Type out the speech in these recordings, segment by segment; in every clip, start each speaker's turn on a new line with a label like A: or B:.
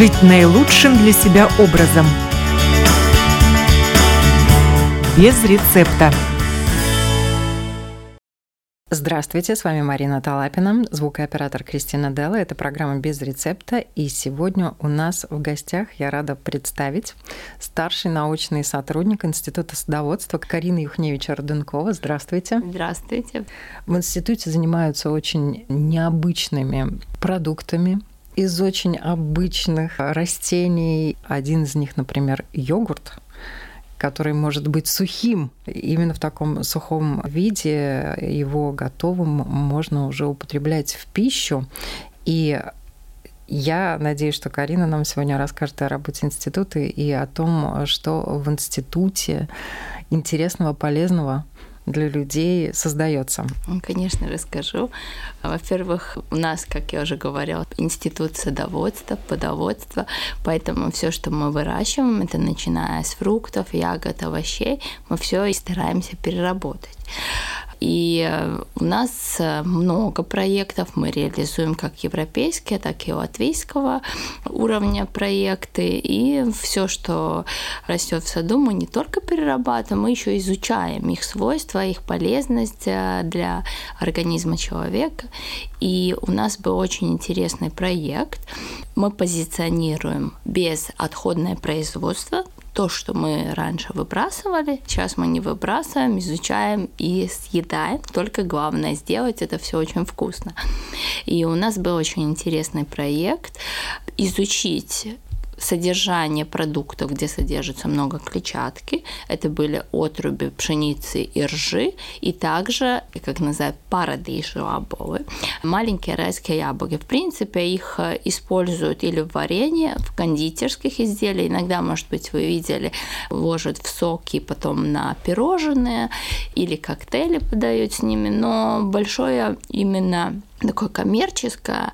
A: жить наилучшим для себя образом. Без рецепта.
B: Здравствуйте, с вами Марина Талапина, звукооператор Кристина Делла. Это программа «Без рецепта». И сегодня у нас в гостях я рада представить старший научный сотрудник Института садоводства Карина Юхневича-Роденкова. Здравствуйте.
C: Здравствуйте.
B: В институте занимаются очень необычными продуктами, из очень обычных растений. Один из них, например, йогурт, который может быть сухим. Именно в таком сухом виде его готовым можно уже употреблять в пищу. И я надеюсь, что Карина нам сегодня расскажет о работе института и о том, что в институте интересного, полезного для людей создается?
C: Конечно, расскажу. Во-первых, у нас, как я уже говорила, институт садоводства, подоводства, поэтому все, что мы выращиваем, это начиная с фруктов, ягод, овощей, мы все и стараемся переработать. И э, у нас э, много проектов, мы реализуем как европейские, так и латвийского уровня проекты. И все, что растет в саду, мы не только перерабатываем, мы еще изучаем их свойства, их полезность э, для организма человека. И у нас был очень интересный проект. Мы позиционируем безотходное производство, то, что мы раньше выбрасывали, сейчас мы не выбрасываем, изучаем и съедаем. Только главное сделать это все очень вкусно. И у нас был очень интересный проект изучить содержание продуктов, где содержится много клетчатки. Это были отруби пшеницы и ржи, и также, как называют, парадиши лабовы, маленькие райские яблоки. В принципе, их э, используют или в варенье, в кондитерских изделиях. Иногда, может быть, вы видели, ложат в соки потом на пирожные или коктейли подают с ними, но большое именно такое коммерческое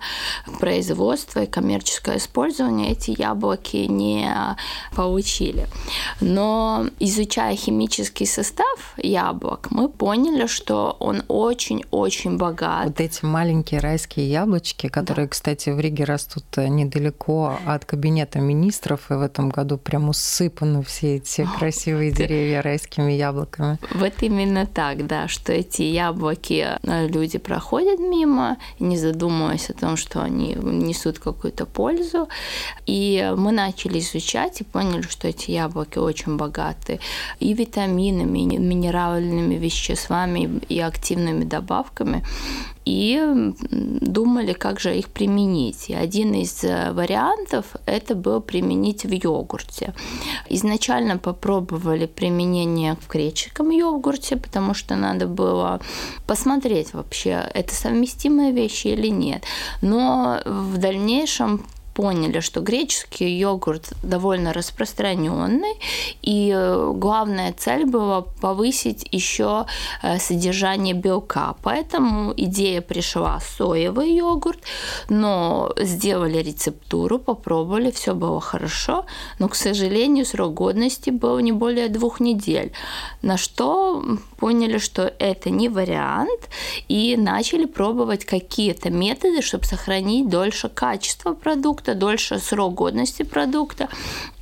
C: производство и коммерческое использование эти яблоки не получили. Но изучая химический состав яблок, мы поняли, что он очень-очень богат.
B: Вот эти маленькие райские яблочки, которые, да. кстати, в Риге растут недалеко от кабинета министров, и в этом году прям усыпаны все эти красивые деревья райскими яблоками.
C: Вот именно так, да, что эти яблоки э, люди проходят мимо, не задумываясь о том, что они несут какую-то пользу. И мы начали изучать и поняли, что эти яблоки очень богаты и витаминами, и минеральными веществами, и активными добавками и думали, как же их применить. И один из э, вариантов это было применить в йогурте. Изначально попробовали применение в греческом йогурте, потому что надо было посмотреть вообще, это совместимые вещи или нет. Но в дальнейшем поняли, что греческий йогурт довольно распространенный, и э, главная цель была повысить еще э, содержание белка. Поэтому идея пришла соевый йогурт, но сделали рецептуру, попробовали, все было хорошо, но, к сожалению, срок годности был не более двух недель. На что поняли, что это не вариант, и начали пробовать какие-то методы, чтобы сохранить дольше качество продукта, продукта, дольше срок годности продукта.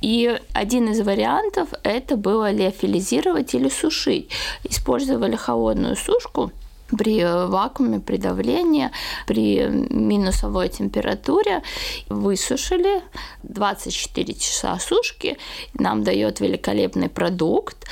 C: И один из вариантов это было леофилизировать или сушить. Использовали холодную сушку, при вакууме, при давлении, при минусовой температуре высушили 24 часа сушки, нам дает великолепный продукт.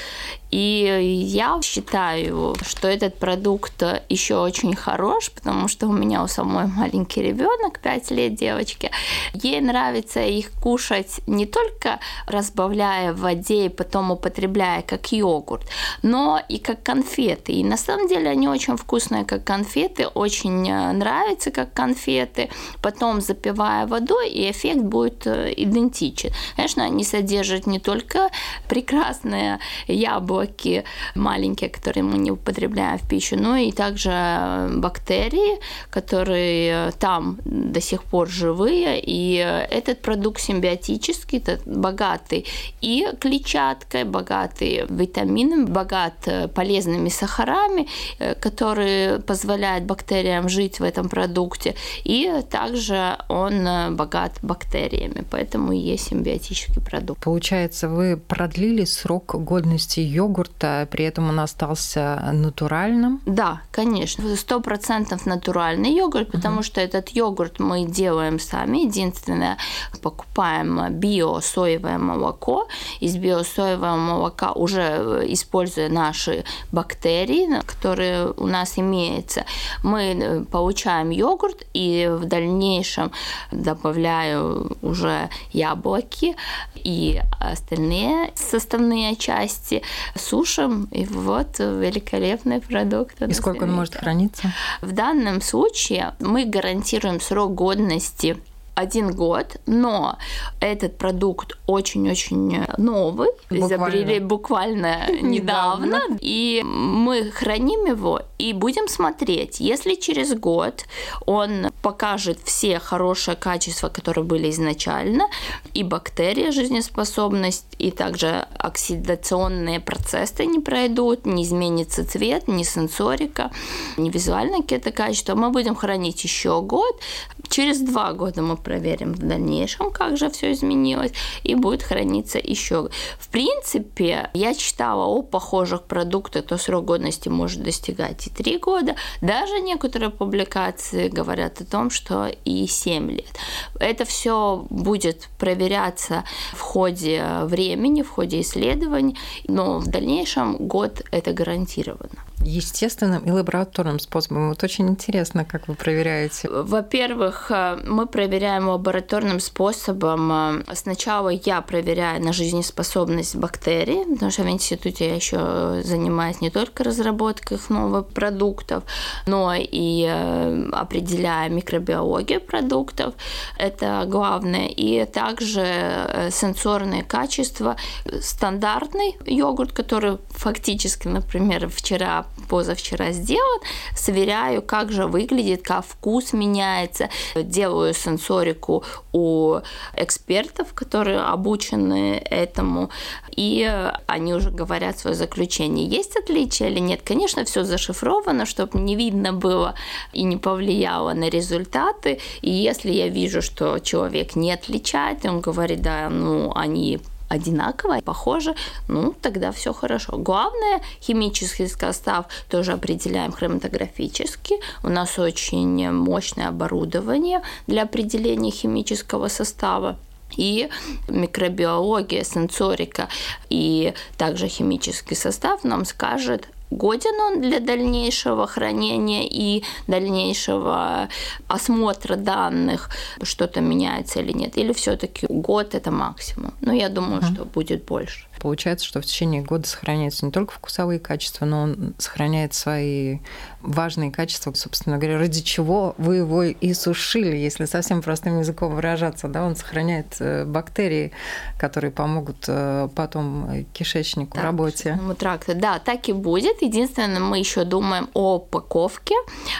C: И я считаю, что этот продукт еще очень хорош, потому что у меня у самой маленький ребенок, 5 лет девочки. Ей нравится их кушать не только разбавляя в воде и потом употребляя как йогурт, но и как конфеты. И на самом деле они очень вкусные, как конфеты, очень э, нравятся, как конфеты. Потом запивая водой, и эффект будет э, идентичен. Конечно, они содержат не только прекрасные яблоки, маленькие, которые мы не употребляем в пищу, но и также бактерии, которые там до сих пор живые, и этот продукт симбиотический, богатый и клетчаткой, богатый витаминами, богат полезными сахарами, которые который позволяет бактериям жить в этом продукте, и также он э, богат бактериями, поэтому и есть симбиотический продукт.
B: Получается, вы продлили срок годности йогурта, при этом он остался натуральным?
C: Да, конечно, сто процентов натуральный йогурт, потому угу. что этот йогурт мы делаем сами. Единственное, покупаем био-соевое молоко. Из био-соевого молока уже э, используя наши бактерии, которые у нас имеются, мы э, получаем йогурт и в дальнейшем добавляю уже яблоки и остальные составные части, сушим, и вот великолепный продукт.
B: И сколько он может храниться?
C: В данном случае мы гарантируем срок годности один год, но этот продукт очень-очень новый, буквально. изобрели буквально недавно, и мы храним его и будем смотреть, если через год он покажет все хорошие качества, которые были изначально, и бактерии, жизнеспособность, и также оксидационные процессы не пройдут, не изменится цвет, ни сенсорика, ни визуальное какие-то качества, мы будем хранить еще год. Через два года мы проверим в дальнейшем, как же все изменилось, и будет храниться еще. В принципе, я читала о похожих продуктах, то срок годности может достигать и 3 года. Даже некоторые публикации говорят о том, что и 7 лет. Это все будет проверяться в ходе времени, в ходе исследований, но в дальнейшем год это гарантированно
B: естественным и лабораторным способом. Вот очень интересно, как вы проверяете.
C: Во-первых, э, мы проверяем лабораторным способом. Э, сначала я проверяю на жизнеспособность бактерий, потому что в институте я еще занимаюсь не только разработкой новых продуктов, но и э, определяю микробиологию продуктов. Это главное. И также сенсорные качества. Стандартный йогурт, который фактически, например, вчера позавчера сделан, сверяю, как же выглядит, как вкус меняется, делаю сенсорику у экспертов, которые обучены этому, и они уже говорят свое заключение, есть отличия или нет. Конечно, все зашифровано, чтобы не видно было и не повлияло на результаты. И если я вижу, что человек не отличает, он говорит, да, ну, они одинаково, похоже, ну, тогда все хорошо. Главное, химический состав тоже определяем хроматографически. У нас очень мощное оборудование для определения химического состава и микробиология, сенсорика и также химический состав нам скажет, годен он для дальнейшего хранения и дальнейшего осмотра данных, что-то меняется или нет, или все-таки год это максимум. Но я думаю, uh-huh. что будет больше.
B: Получается, что в течение года сохраняются не только вкусовые качества, но он сохраняет свои важные качества, собственно говоря, ради чего вы его и сушили, если совсем простым языком выражаться. Да? Он сохраняет э, бактерии, которые помогут э, потом кишечнику,
C: так,
B: работе.
C: Тракту. Да, так и будет. Единственное, мы еще думаем о упаковке,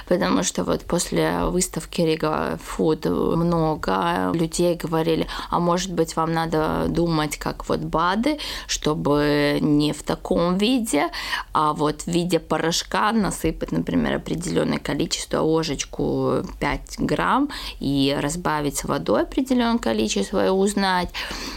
C: потому что вот после выставки Рига Food много людей говорили, а может быть, вам надо думать, как вот БАДы, чтобы не в таком виде, а вот в виде порошка насыпать, например, определенное количество, ложечку 5 грамм и разбавить с водой определенное количество и узнать.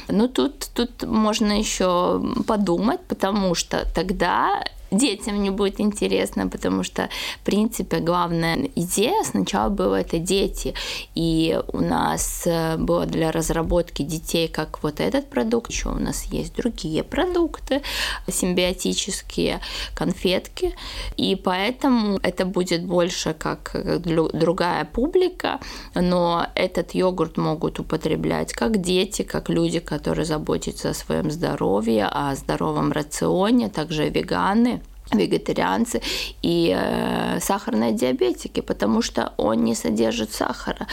C: Ну, тут, тут можно еще подумать, потому что тогда детям не будет интересно, потому что, в принципе, главная идея сначала была это дети. И у нас э, было для разработки детей как вот этот продукт, еще у нас есть другие продукты симбиотические, конфетки. И поэтому это будет больше как другая публика, но этот йогурт могут употреблять как дети, как люди, которые заботятся о своем здоровье, о здоровом рационе, также веганы вегетарианцы и э, сахарные диабетики, потому что он не содержит сахара,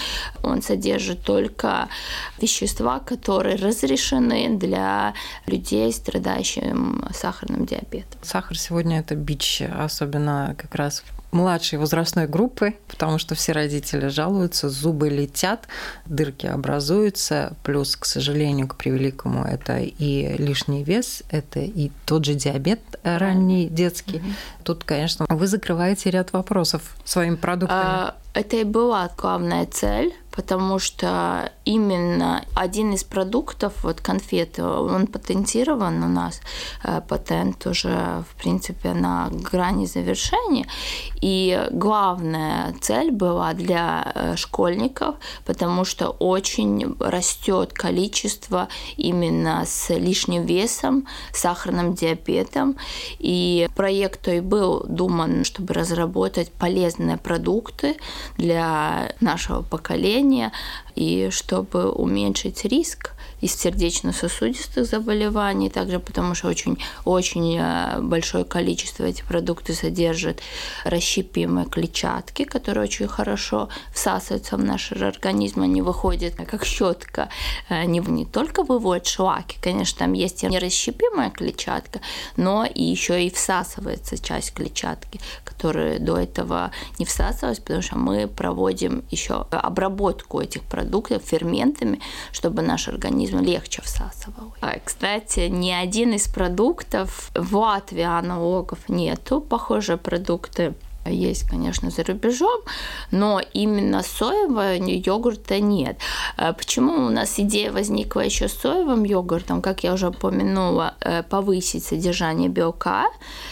C: он содержит только вещества, которые разрешены для людей, страдающих сахарным диабетом.
B: Сахар сегодня это бич, особенно как раз младшей возрастной группы, потому что все родители жалуются, зубы летят, дырки образуются, плюс, к сожалению, к превеликому, это и лишний вес, это и тот же диабет ранний детский. Угу. Тут, конечно, вы закрываете ряд вопросов своими продуктами. А,
C: это и была главная цель потому что именно один из продуктов, вот конфеты, он патентирован у нас, э, патент уже, в принципе, на грани завершения, и главная цель была для э, школьников, потому что очень растет количество именно с лишним весом, сахарным диабетом, и проект и был думан, чтобы разработать полезные продукты для нашего поколения, лечения и чтобы уменьшить риск из сердечно-сосудистых заболеваний, также потому что очень, очень э, большое количество этих продуктов содержит расщепимые клетчатки, которые очень хорошо всасываются в наш организм, они выходят как щетка, они не только выводят шлаки, конечно, там есть и нерасщепимая клетчатка, но и еще и всасывается часть клетчатки, которая до этого не всасывалась, потому что мы проводим еще обработку этих продуктов ферментами, чтобы наш организм организм легче всасывал. Кстати, ни один из продуктов в Латвии аналогов нету. Похожие продукты есть, конечно, за рубежом, но именно соевого йогурта нет. А почему у нас идея возникла еще с соевым йогуртом, как я уже упомянула, э, повысить содержание белка,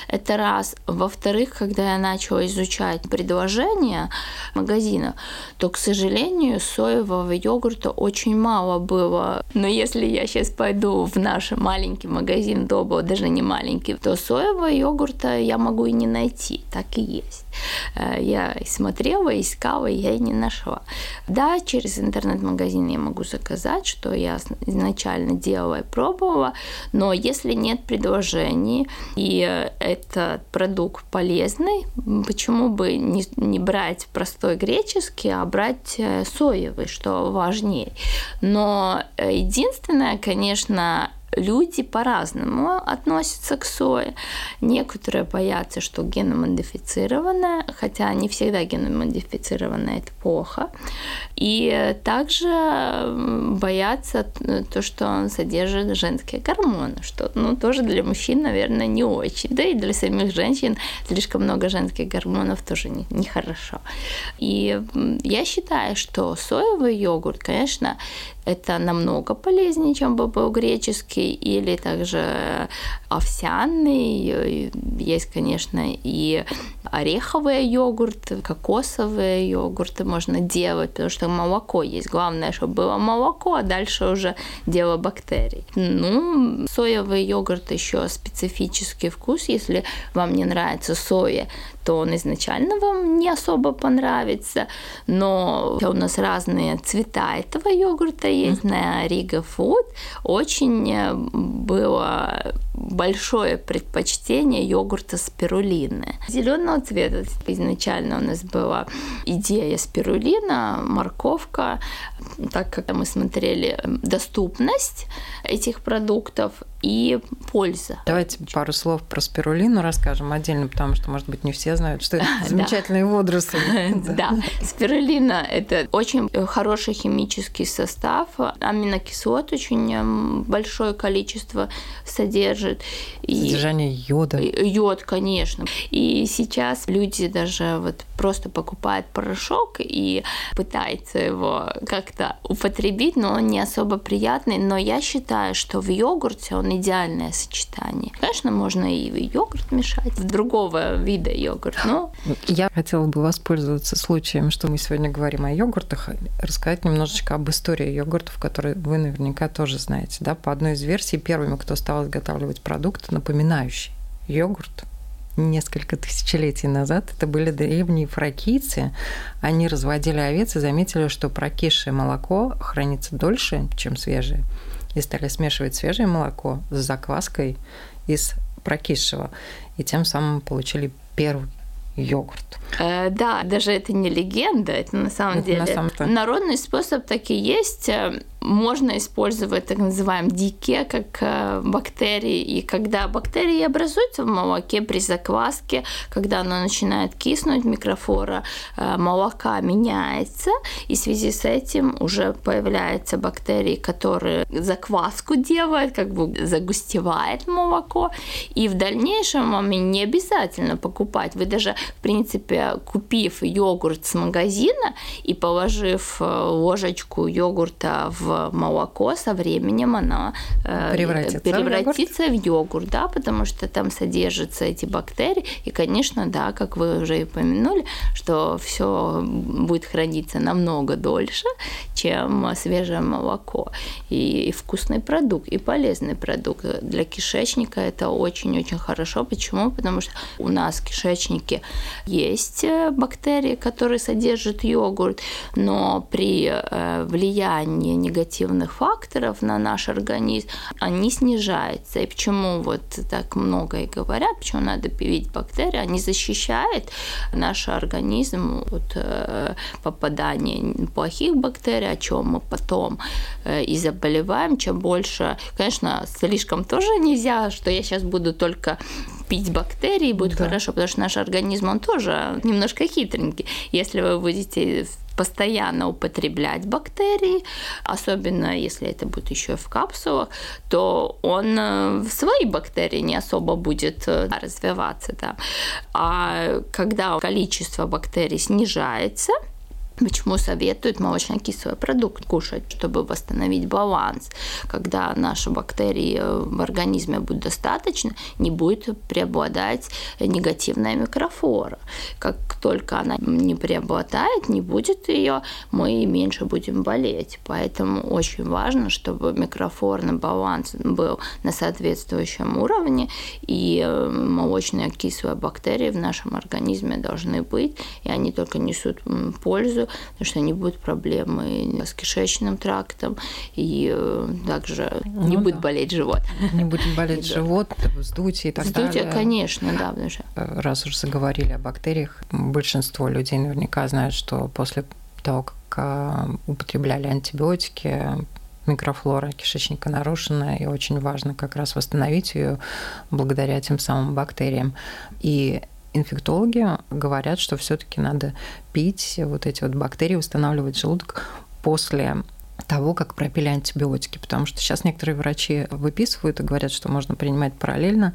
C: это раз. Во-вторых, когда я начала изучать предложения магазина, то, к сожалению, соевого йогурта очень мало было. Но если я сейчас пойду в наш маленький магазин Добо, даже не маленький, то соевого йогурта я могу и не найти, так и есть. Э, я смотрела, искала, я и не нашла. Да, через интернет-магазин я могу заказать, что я изначально делала и пробовала, но если нет предложений, и этот продукт полезный, почему бы не, не брать простой греческий, а брать э, соевый, что важнее. Но э, единственное, конечно, люди по-разному относятся к сое. Некоторые боятся, что геномодифицированное, хотя не всегда геномодифицированное это плохо. И также боятся то, что он содержит женские гормоны, что ну, тоже для мужчин, наверное, не очень. Да и для самих женщин слишком много женских гормонов тоже нехорошо. Не, и я считаю, что соевый йогурт, конечно, это намного полезнее, чем был греческий или также овсяный. Есть, конечно, и ореховые йогурты, кокосовые йогурты можно делать, потому что молоко есть. Главное, чтобы было молоко, а дальше уже дело бактерий. Ну, соевый йогурт еще специфический вкус. Если вам не нравится соя, то он изначально вам не особо понравится, но у нас разные цвета этого йогурта есть на Riga Food. Очень э, было большое предпочтение йогурта спирулины. Зеленого цвета изначально у нас была идея спирулина, морковка, так как мы смотрели доступность этих продуктов и польза.
B: Давайте пару слов про спирулину расскажем отдельно, потому что, может быть, не все знают, что это замечательные водоросли.
C: Да, спирулина – это очень хороший химический состав, аминокислот очень эм, большое количество содержит.
B: Содержание йода.
C: Йод, конечно. И сейчас люди даже вот просто покупают порошок и пытаются его как-то употребить, но он не особо приятный. Но я считаю, что в йогурте он идеальное сочетание. Конечно, можно и йогурт мешать, в другого вида йогурт, но...
B: Я хотела бы воспользоваться случаем, что мы сегодня говорим о йогуртах, рассказать немножечко об истории йогуртов, которые вы наверняка тоже знаете. Да? По одной из версий, первыми, кто стал изготавливать продукт, напоминающий йогурт, несколько тысячелетий назад. Это были древние фракийцы. Они разводили овец и заметили, что прокисшее молоко хранится дольше, чем свежее и стали смешивать свежее молоко с закваской из прокисшего. И тем самым получили первый йогурт.
C: Э, да, даже это не легенда, это на самом это деле на самом народный способ так и есть. Можно использовать так называемые дикие, как э, бактерии. И когда бактерии образуются в молоке при закваске, когда оно начинает киснуть, микрофлора э, молока меняется, и в связи с этим уже появляются бактерии, которые закваску делают, как бы загустевает молоко. И в дальнейшем вам не обязательно покупать. Вы даже, в принципе, купив йогурт с магазина и положив э, ложечку йогурта в молоко, со временем оно
B: э, превратится,
C: превратится в, йогурт? в йогурт, да, потому что там содержатся эти бактерии. И, конечно, да, как вы уже и упомянули, что все будет храниться намного дольше, чем свежее молоко. И вкусный продукт, и полезный продукт. Для кишечника это очень-очень хорошо. Почему? Потому что у нас в кишечнике есть э, бактерии, которые содержат йогурт, но при э, влиянии негативных негативных факторов на наш организм, они снижаются. И почему вот так много и говорят, почему надо пивить бактерии, они защищают наш организм от э, попадания плохих бактерий, о чем мы потом э, и заболеваем. Чем больше, конечно, слишком тоже нельзя, что я сейчас буду только пить бактерии, будет да. хорошо, потому что наш организм, он тоже немножко хитренький. Если вы будете постоянно употреблять бактерии, особенно если это будет еще в капсулах, то он э, в свои бактерии не особо будет э, развиваться. Да. А когда количество бактерий снижается, Почему советуют молочно-кислый продукт кушать, чтобы восстановить баланс? Когда наши бактерии э, в организме будут достаточно, не будет преобладать негативная микрофлора. Как только она не преобладает, не будет ее, мы меньше будем болеть. Поэтому очень важно, чтобы микрофлорный баланс был на соответствующем уровне, и э, молочные кислые бактерии в нашем организме должны быть, и они только несут пользу потому что не будет проблемы с кишечным трактом, и э, также ну, не да. будет болеть живот.
B: Не будет болеть живот, вздутие и так
C: вздутие, далее. Вздутие, конечно, да. Потому что...
B: Э, раз уже заговорили о бактериях, большинство людей наверняка знают, что после того, как э, употребляли антибиотики, микрофлора кишечника нарушена, и очень важно как раз восстановить ее благодаря тем самым бактериям. И инфектологи говорят, что все-таки надо пить вот эти вот бактерии, устанавливать желудок после того, как пропили антибиотики, потому что сейчас некоторые врачи выписывают и говорят, что можно принимать параллельно.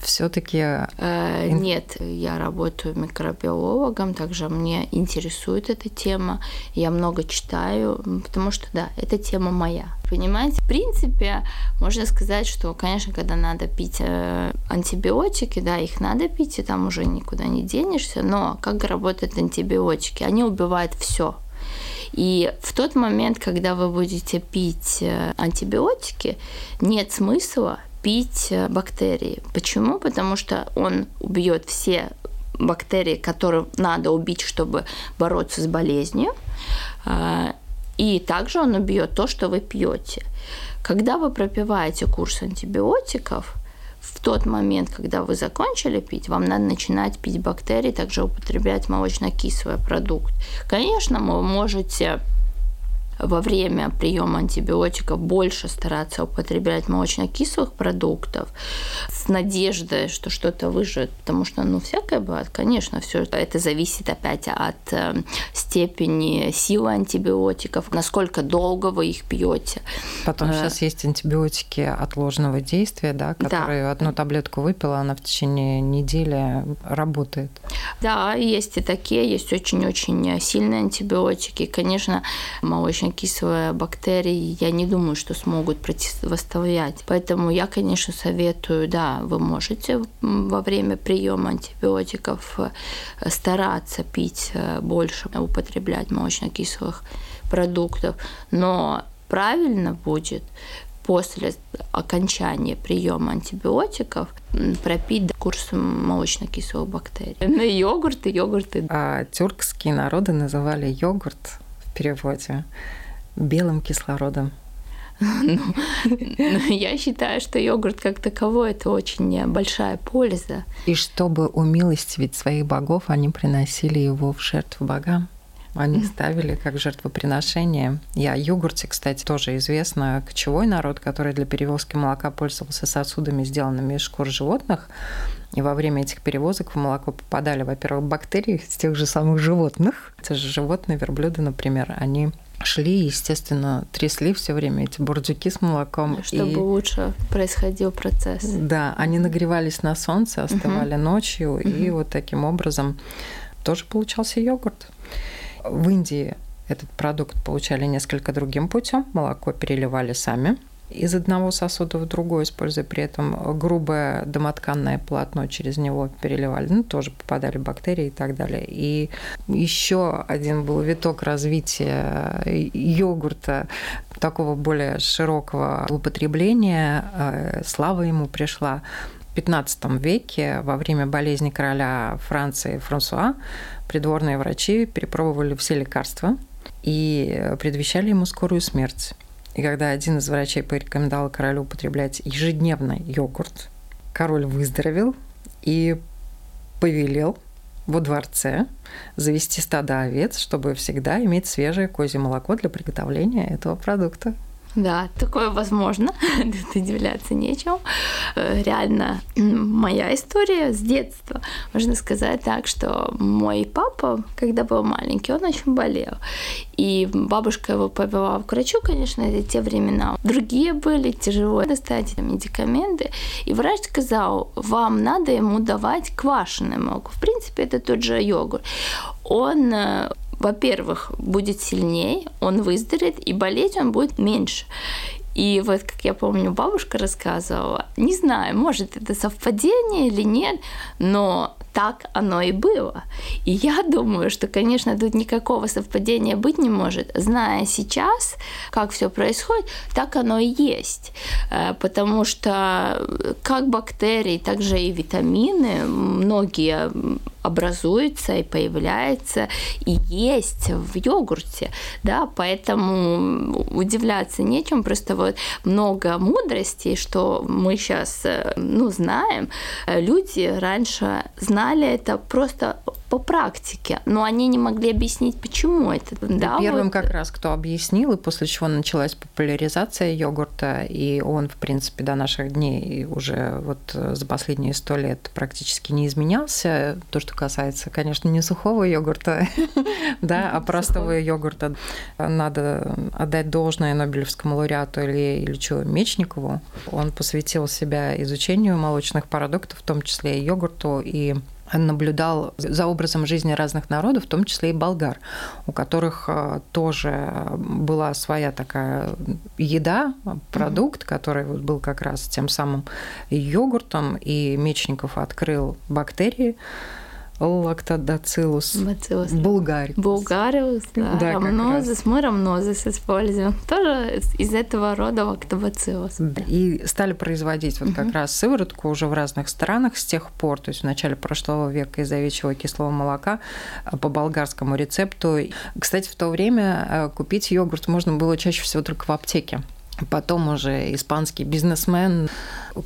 B: Все-таки
C: э, нет, я работаю микробиологом, также мне интересует эта тема, я много читаю, потому что да, эта тема моя. Понимаете, в принципе, можно сказать, что, конечно, когда надо пить э, антибиотики, да, их надо пить, и там уже никуда не денешься, но как работают антибиотики? Они убивают все, и в тот момент, когда вы будете пить э, антибиотики, нет смысла пить э, бактерии. Почему? Потому что он убьет все бактерии, которые надо убить, чтобы бороться с болезнью. А, и также он убьет то, что вы пьете. Когда вы пропиваете курс антибиотиков, в тот момент, когда вы закончили пить, вам надо начинать пить бактерии, также употреблять молочно-кислый продукт. Конечно, вы можете во время приема антибиотиков больше стараться употреблять молочно-кислых продуктов с надеждой, что что-то выживет, потому что, ну, всякое бывает, конечно, все это зависит опять от э, степени силы антибиотиков, насколько долго вы их пьете.
B: Потом сейчас э, есть антибиотики отложенного действия, да, которые да. одну таблетку выпила, она в течение недели работает.
C: Да, есть и такие, есть очень-очень сильные антибиотики. Конечно, молочно кислые бактерии, я не думаю, что смогут противостоять. Поэтому я, конечно, советую, да, вы можете во время приема антибиотиков э, стараться пить э, больше, употреблять молочно-кислых продуктов, но правильно будет после окончания приема антибиотиков пропить курс молочно-кислых бактерий. На йогурты, йогурты.
B: А тюркские народы называли йогурт переводе белым кислородом?
C: Ну, я считаю, что йогурт как таковой это очень большая польза.
B: И чтобы умилостивить своих богов, они приносили его в жертву богам? Они ставили как жертвоприношение. Я о йогурте, кстати, тоже известно кочевой народ, который для перевозки молока пользовался сосудами, сделанными из шкур животных. И во время этих перевозок в молоко попадали, во-первых, бактерии с тех же самых животных. Это же животные, верблюды, например, они шли, естественно, трясли все время эти бурдюки с молоком.
C: Чтобы и... лучше происходил процесс.
B: Да, они нагревались на солнце, остывали угу. ночью, угу. и вот таким образом тоже получался йогурт. В Индии этот продукт получали несколько другим путем. Молоко переливали сами из одного сосуда в другой, используя при этом грубое домотканное полотно, через него переливали, ну, тоже попадали бактерии и так далее. И еще один был виток развития йогурта, такого более широкого употребления. Э, слава ему пришла в XV веке во время болезни короля Франции Франсуа придворные врачи перепробовали все лекарства и предвещали ему скорую смерть. И когда один из врачей порекомендовал королю употреблять ежедневно йогурт, король выздоровел и повелел во дворце завести стадо овец, чтобы всегда иметь свежее козье молоко для приготовления этого продукта.
C: Да, такое возможно. Тут удивляться нечем. Э, реально, моя история с детства. Можно сказать так, что мой папа, когда был маленький, он очень болел. И бабушка его повела к врачу, конечно, это те времена. Другие были, тяжело достать медикаменты. И врач сказал, вам надо ему давать квашеное молоко. В принципе, это тот же йогурт. Он э, во-первых, будет сильнее, он выздоровеет, и болеть он будет меньше. И вот, как я помню, бабушка рассказывала, не знаю, может это совпадение или нет, но так оно и было. И я думаю, что, конечно, тут никакого совпадения быть не может. Зная сейчас, как все происходит, так оно и есть. Э, потому что как бактерии, так же и витамины, многие образуется и появляется и есть в йогурте, да, поэтому удивляться нечем, просто вот много мудрости, что мы сейчас, э, ну, знаем, люди раньше знали это просто по практике, но они не могли объяснить, почему это.
B: Да, Первым вот. как раз кто объяснил, и после чего началась популяризация йогурта, и он, в принципе, до наших дней уже вот за последние сто лет практически не изменялся. То, что касается, конечно, не сухого йогурта, да, а простого йогурта. Надо отдать должное Нобелевскому лауреату или Ильичу Мечникову. Он посвятил себя изучению молочных продуктов, в том числе и йогурту, и наблюдал за образом жизни разных народов, в том числе и болгар, у которых э, тоже была своя такая еда, продукт, который вот был как раз тем самым йогуртом, и Мечников открыл бактерии, лактодацилус
C: Бациллус.
B: булгарикус.
C: Булгариус, да. да рамнозис. Мы рамнозис используем. Тоже из этого рода лактобациллус.
B: И стали производить вот как раз сыворотку уже в разных странах с тех пор, то есть в начале прошлого века из овечьего кислого молока а, по болгарскому рецепту. Кстати, в то время э, купить йогурт можно было чаще всего только в аптеке. Потом уже испанский бизнесмен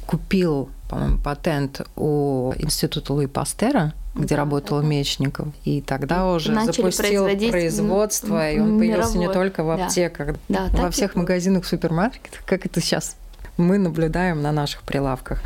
B: купил, по-моему, патент у института Луи Пастера, где работал. Мечников. И тогда уже Начали запустил производство, и он появился не только в аптеках, да. Да, во всех магазинах, супермаркетах, как это сейчас мы наблюдаем на наших прилавках.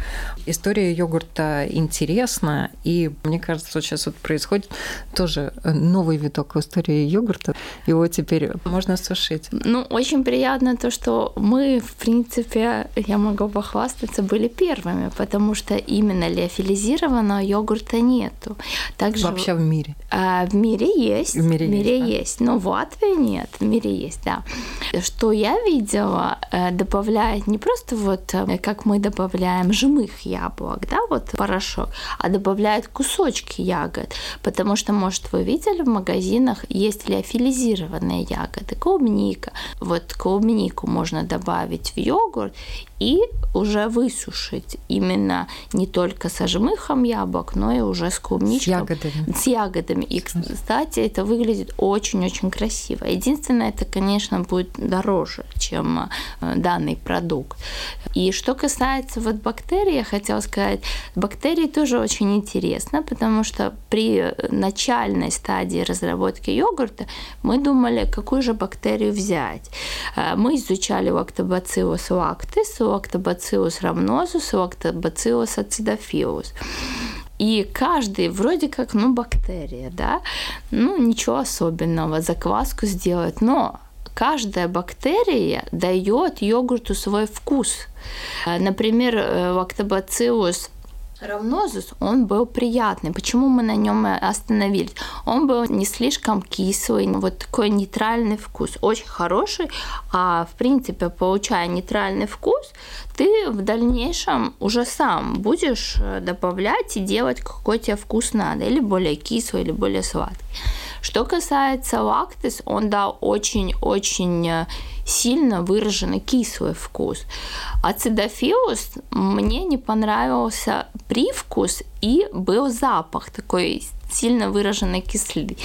B: История йогурта интересна, и мне кажется, что сейчас вот происходит тоже новый виток в истории йогурта. Его теперь можно сушить.
C: Ну, очень приятно то, что мы, в принципе, я могу похвастаться, были первыми, потому что именно леофилизированного йогурта нету.
B: Также Вообще в мире?
C: А, в мире есть. В мире, в мире есть, да? есть, но в Латвии нет. В мире есть, да. Что я видела, э, добавляет не просто вот э, как мы добавляем жмых яблок, да, вот порошок, а добавляют кусочки ягод, потому что, может, вы видели в магазинах есть леофилизированные ягоды, клубника. Вот клубнику можно добавить в йогурт, и уже высушить именно не только со жмыхом яблок, но и уже с клубничком.
B: С ягодами.
C: С ягодами. И, кстати, это выглядит очень-очень красиво. Единственное, это, конечно, будет дороже, чем э, данный продукт. И что касается вот бактерий, я хотела сказать, бактерии тоже очень интересно, потому что при начальной стадии разработки йогурта мы думали, какую же бактерию взять. Э, мы изучали лактобациллус лактис, лактобациллус рамнозус, лактобациллус ацидофилус. И каждый вроде как, ну, бактерия, да, ну, ничего особенного, закваску сделать, но каждая бактерия дает йогурту свой вкус. Э, например, э, лактобациллус Равнозус, он был приятный. Почему мы на нем остановились? Он был не слишком кислый, вот такой нейтральный вкус, очень хороший. А в принципе, получая нейтральный вкус, ты в дальнейшем уже сам будешь э, добавлять и делать, какой тебе вкус надо, или более кислый, или более сладкий. Что касается лактис, он дал очень-очень э, сильно выраженный кислый вкус. Ацидофилус мне не понравился привкус и был запах такой сильно выраженной кислый.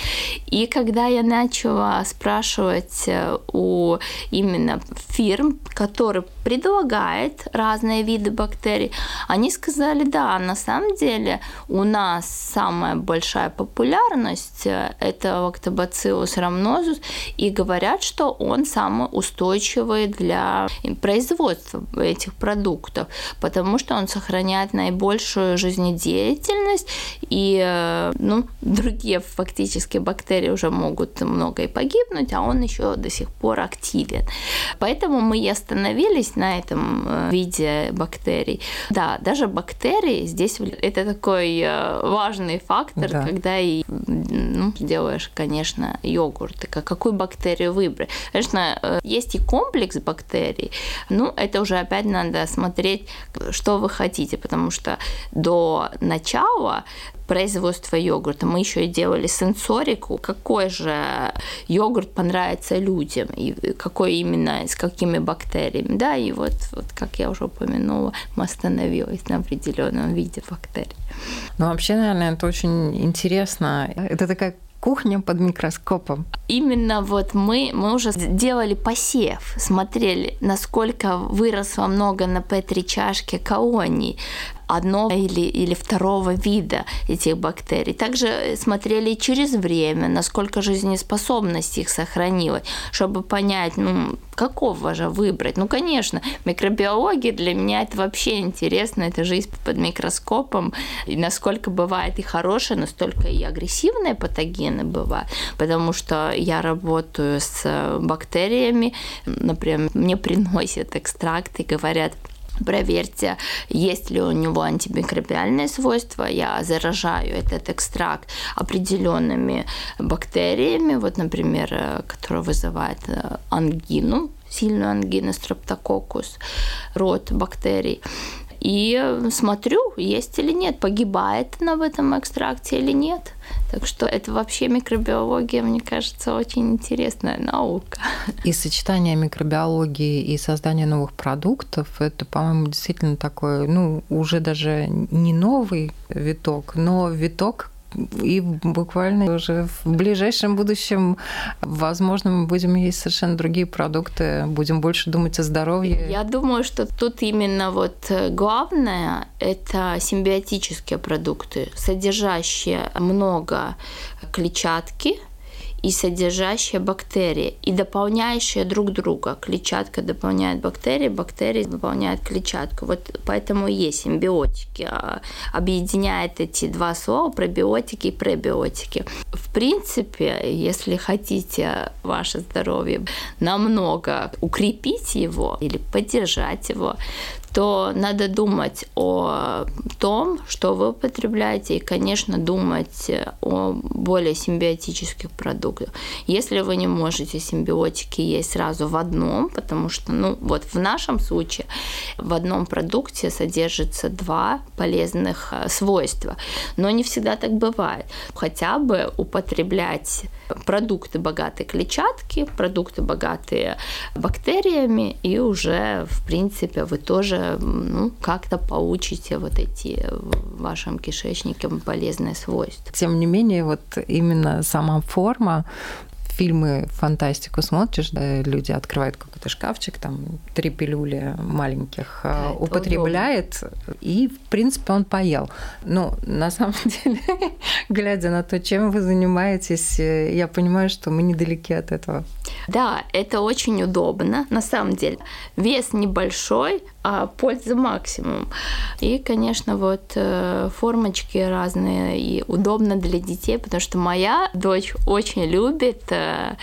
C: И когда я начала спрашивать э, у именно фирм, которые предлагают разные виды бактерий, они сказали, да, на самом деле у нас самая большая популярность э, это лактобациллус рамнозус, и говорят, что он самый устойчивый для производства этих продуктов, потому что он сохраняет наибольшую жизнедеятельность и э, другие фактически бактерии уже могут много и погибнуть, а он еще до сих пор активен. Поэтому мы и остановились на этом э, виде бактерий. Да, даже бактерии здесь это такой э, важный фактор, да. когда и ну, делаешь, конечно, йогурт. Какую бактерию выбрать? Конечно, э, есть и комплекс бактерий, ну, это уже опять надо смотреть, что вы хотите, потому что до начала производства йогурта. Мы еще и делали сенсорику, какой же йогурт понравится людям, и какой именно, с какими бактериями. Да, и вот, вот как я уже упомянула, мы остановились на определенном виде бактерий.
B: Ну, вообще, наверное, это очень интересно. Это такая кухня под микроскопом.
C: Именно вот мы, мы уже делали посев, смотрели, насколько выросло много на Петри чашке колоний, одного или, или второго вида этих бактерий. Также смотрели через время, насколько жизнеспособность их сохранилась, чтобы понять, ну, какого же выбрать. Ну, конечно, микробиология для меня это вообще интересно, это жизнь под микроскопом, и насколько бывает и хорошая, настолько и агрессивные патогены бывают, потому что я работаю с бактериями, например, мне приносят экстракты, говорят, проверьте, есть ли у него антимикробиальные свойства. Я заражаю этот экстракт определенными бактериями, вот, например, э, которые вызывают э, ангину, сильную ангину, стрептококус, род бактерий и смотрю, есть или нет, погибает она в этом экстракте или нет. Так что это вообще микробиология, мне кажется, очень интересная наука.
B: И сочетание микробиологии и создание новых продуктов, это, по-моему, действительно такой, ну, уже даже не новый виток, но виток, и буквально уже в ближайшем будущем, возможно, мы будем есть совершенно другие продукты, будем больше думать о здоровье.
C: Я думаю, что тут именно вот э, главное – это симбиотические продукты, содержащие много клетчатки – и содержащие бактерии, и дополняющие друг друга. Клетчатка дополняет бактерии, бактерии дополняют клетчатку. Вот поэтому и есть симбиотики. А, объединяет эти два слова пробиотики и пребиотики. В принципе, если хотите ваше здоровье намного укрепить его или поддержать его, то надо думать о том, что вы употребляете, и, конечно, думать о более симбиотических продуктах. Если вы не можете симбиотики есть сразу в одном, потому что, ну, вот в нашем случае в одном продукте содержится два полезных э, свойства, но не всегда так бывает. Хотя бы употреблять продукты богатые клетчатки, продукты богатые бактериями, и уже, в принципе, вы тоже ну, как-то получите вот эти в вашем кишечнике полезные свойства.
B: Тем не менее, вот именно сама форма фильмы фантастику смотришь, да, люди открывают какой-то шкафчик, там три пилюли маленьких а, да, употребляет, и, в принципе, он поел. Но на самом деле, глядя на то, чем вы занимаетесь, э, я понимаю, что мы недалеки от этого.
C: Да, это очень удобно, на самом деле. Вес небольшой, а польза максимум. И, конечно, вот э, формочки разные и удобно для детей, потому что моя дочь очень любит э,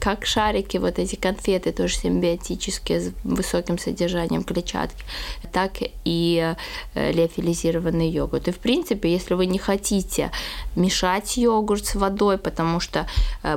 C: как шарики, вот эти конфеты тоже симбиотические с высоким содержанием клетчатки, так и э, леофилизированный йогурт. И, в принципе, если вы не хотите мешать йогурт с водой, потому что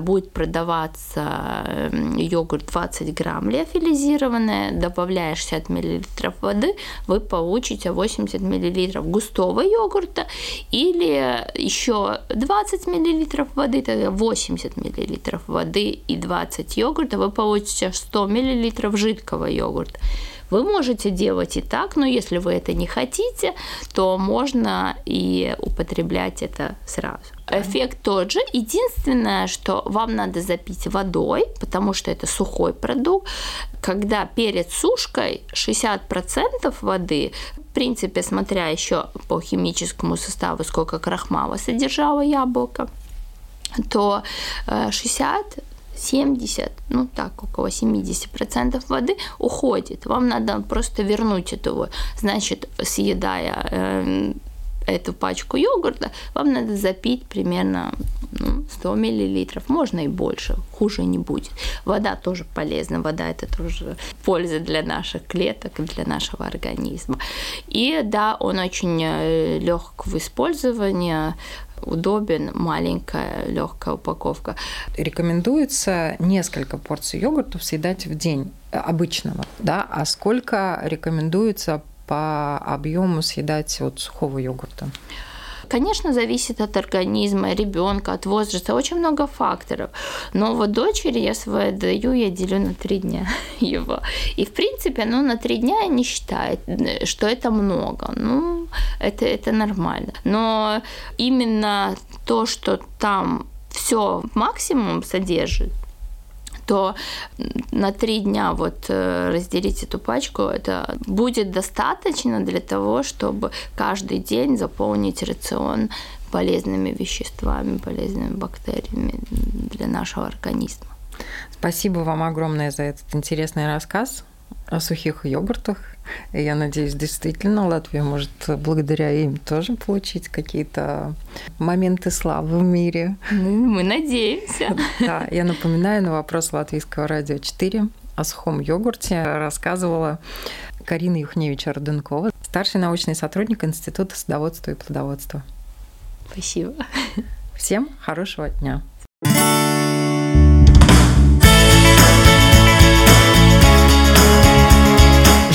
C: будет продаваться йогурт 20 грамм леофилизированный, добавляешь 60 миллилитров мл воды, вы получите 80 мл густого йогурта или еще 20 мл воды, тогда 80 мл воды и 20 йогурта, вы получите 100 мл жидкого йогурта. Вы можете делать и так, но если вы это не хотите, то можно и употреблять это сразу. Эффект тот же. Единственное, что вам надо запить водой, потому что это сухой продукт. Когда перед сушкой 60% воды, в принципе, смотря еще по химическому составу, сколько крахмала содержало яблоко, то 60 э, 70, ну так, около 70% воды уходит. Вам надо просто вернуть этого. Значит, съедая э, эту пачку йогурта, вам надо запить примерно ну, 100 мл, можно и больше, хуже не будет. Вода тоже полезна, вода это тоже польза для наших клеток для нашего организма. И да, он очень э, лег в использовании, удобен, маленькая, легкая упаковка.
B: Рекомендуется несколько порций йогуртов съедать в день э, обычного, да, а сколько рекомендуется по объему съедать от сухого йогурта?
C: Конечно, зависит от организма ребенка, от возраста, очень много факторов. Но вот дочери я свою даю, я делю на три дня его. И в принципе, ну, на три дня не считаю, что это много. Ну, это, это нормально. Но именно то, что там все максимум содержит, то на три дня вот э, разделить эту пачку, это будет достаточно для того, чтобы каждый день заполнить рацион полезными веществами, полезными бактериями для нашего организма.
B: Спасибо вам огромное за этот интересный рассказ о сухих йогуртах. И я надеюсь, действительно, Латвия может благодаря им тоже получить какие-то моменты славы в мире.
C: Мы, мы надеемся.
B: Да, я напоминаю, на вопрос Латвийского радио 4 о сухом йогурте рассказывала Карина Юхневич-Орденкова, старший научный сотрудник Института садоводства и плодоводства.
C: Спасибо.
B: Всем хорошего дня.